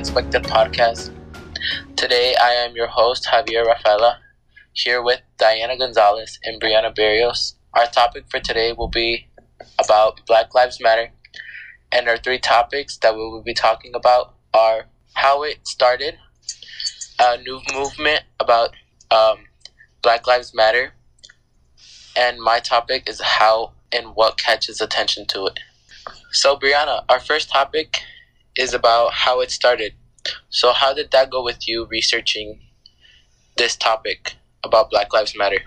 Unexpected Podcast. Today I am your host, Javier Rafaela, here with Diana Gonzalez and Brianna Barrios. Our topic for today will be about Black Lives Matter, and our three topics that we will be talking about are how it started, a new movement about um, Black Lives Matter, and my topic is how and what catches attention to it. So, Brianna, our first topic is about how it started. So, how did that go with you researching this topic about Black Lives Matter?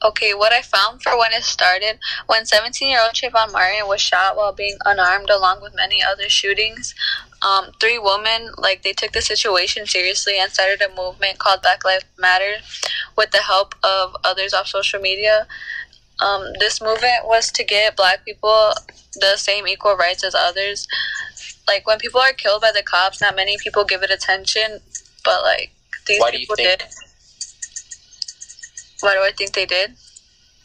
Okay, what I found for when it started, when 17 year old Trayvon Martin was shot while being unarmed, along with many other shootings, um, three women, like, they took the situation seriously and started a movement called Black Lives Matter with the help of others off social media. Um, this movement was to get black people the same equal rights as others. Like when people are killed by the cops, not many people give it attention, but like these Why do you people think- did. Why do I think they did?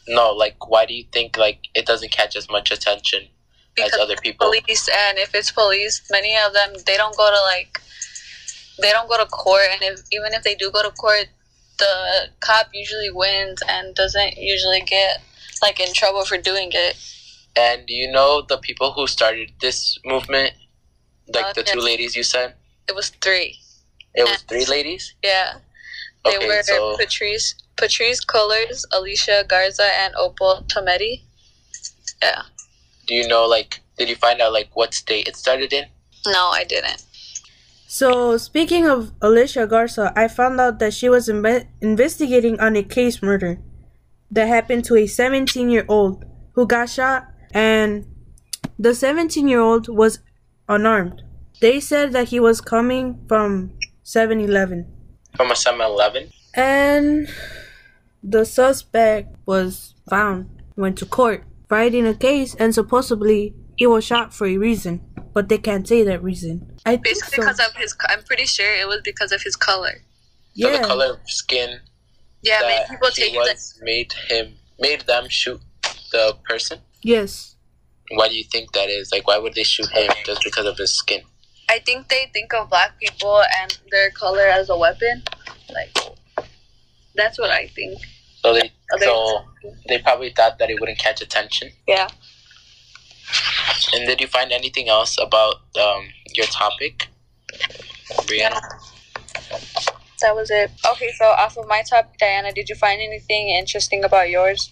No, like, why do you think like it doesn't catch as much attention as other people? police, and if it's police, many of them they don't go to like they don't go to court, and if even if they do go to court, the cop usually wins and doesn't usually get like in trouble for doing it. And you know the people who started this movement? Like Uh, the two ladies you said? It was three. It was three ladies? Yeah. They Okay, were so- Patrisse Patrisse Cullors, Alicia Garza, and Opal Tometi. Yeah. Do you know like did you find out like what state it started in? No, I didn't. So, speaking of Alicia Garza, I found out that she was inve- investigating on a case murder that happened to a 17 year old who got shot, and the 17 year old was unarmed. They said that he was coming from 7 Eleven, From a 7-Eleven? and the suspect was found, went to court, fighting a case, and supposedly he was shot for a reason, but they can't say that reason. I think Basically, so. because of his. I'm pretty sure it was because of his color. So yeah. the color of skin Yeah, many that people he take it. was made him made them shoot the person. Yes. Why do you think that is? Like why would they shoot him just because of his skin? I think they think of black people and their color as a weapon. Like, that's what I think. So they Okay. so they probably thought that it wouldn't catch attention. Yeah. And did you find anything else about um, your topic, Brianna? That was it. Okay, so off of my topic, Diana, did you find anything interesting about yours?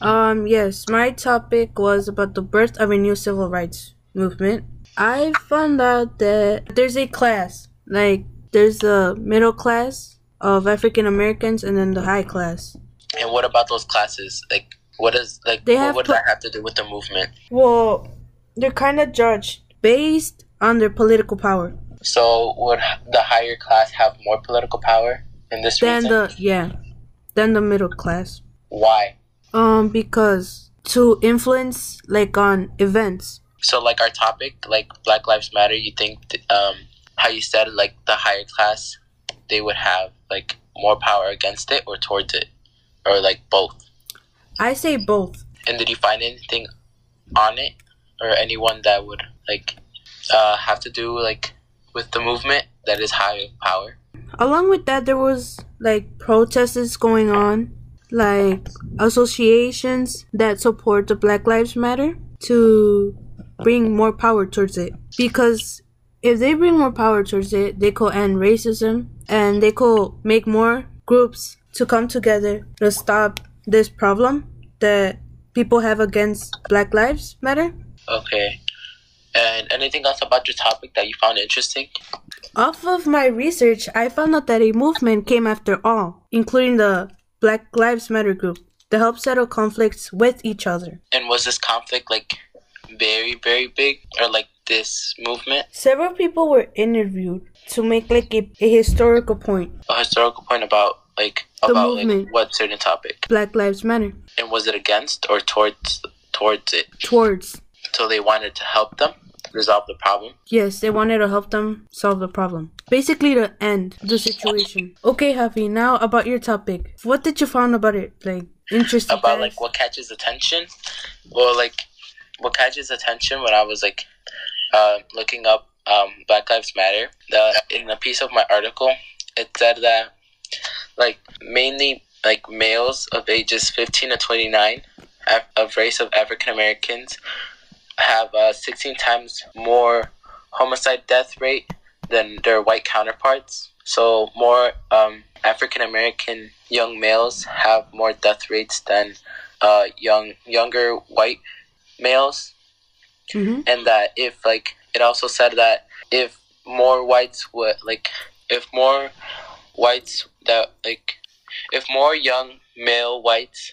Um, yes, my topic was about the birth of a new civil rights movement. I found out that there's a class, like, there's the middle class of African Americans and then the high class. And what about those classes? Like what is like They what would put- that have to do with the movement? Well, they're kind of judged based on their political power. So would the higher class have more political power in this Than reason? the, yeah, than the middle class. Why? Um, because to influence, like, on events. So like our topic, like Black Lives Matter, you think th- um how you said like the higher class they would have like more power against it or towards it or like both. I say both. And did you find anything on it or anyone that would like uh have to do like with the movement that is higher power? along with that there was like protests going on like associations that support the black lives matter to bring more power towards it because if they bring more power towards it they could end racism and they could make more groups to come together to stop this problem that people have against black lives matter Okay. And anything else about your topic that you found interesting? Off of my research, I found out that a movement came after all, including the Black Lives Matter group, to help settle conflicts with each other. And was this conflict like very, very big or like this movement? Several people were interviewed to make like a, a historical point. A historical point about like The about like what certain topic? Black Lives Matter And was it against or towards towards it? towards. So they wanted to help them resolve the problem. Yes, they wanted to help them solve the problem. Basically to end the situation. Okay, Happy, now about your topic. What did you find about it? Like interesting about facts? like what catches attention well like what catches attention when i was like uh, looking up um, Black Lives Matter. The in a piece of my article, it said that like mainly like males of ages 15 to 29 of race of African Americans have uh, 16 times more homicide death rate than their white counterparts. So more um, African American young males have more death rates than uh, young younger white males, Mm-hmm. and that if like it also said that if more whites would like if more whites that like if more young male whites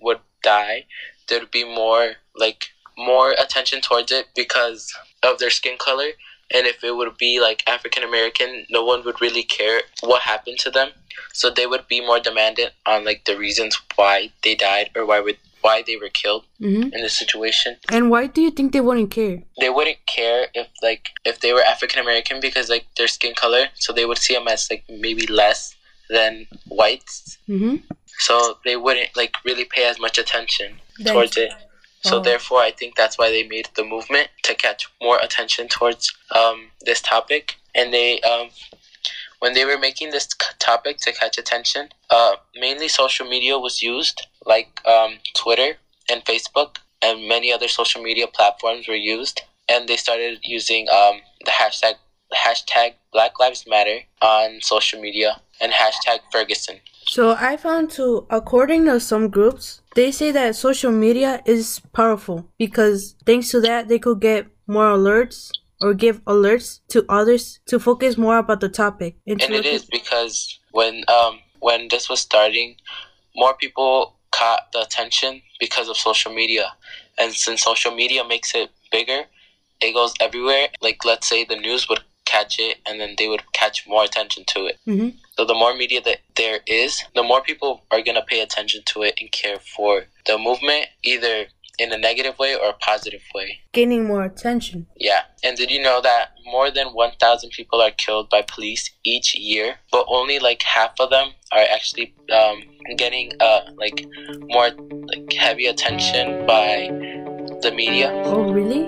would die, there'd be more like more attention towards it because of their skin color. And if it would be like African American, no one would really care what happened to them. So they would be more demanded on like the reasons why they died or why would why they were killed Mm-hmm. in this situation. And why do you think they wouldn't care? They wouldn't care if like if they were African American because like their skin color, so they would see them as like maybe less than whites. Mm-hmm. So they wouldn't like really pay as much attention Then- towards it. So Oh. therefore, I think that's why they made the movement to catch more attention towards um, this topic. And they, um, when they were making this topic to catch attention, uh, mainly social media was used, like um, Twitter and Facebook, and many other social media platforms were used. And they started using um, the hashtag hashtag Black Lives Matter on social media and hashtag Ferguson. So I found too, according to some groups, they say that social media is powerful because thanks to that they could get more alerts or give alerts to others to focus more about the topic. and to it is because when um when this was starting more people caught the attention because of social media and since social media makes it bigger it goes everywhere like let's say the news would catch it and then they would catch more attention to it Mhm. so the more media that there is the more people are going to pay attention to it and care for the movement either in a negative way or a positive way gaining more attention. yeah. And did you know that more than 1,000 people are killed by police each year, but only like half of them are actually um, getting uh, like more like heavy attention by the media? Oh, really?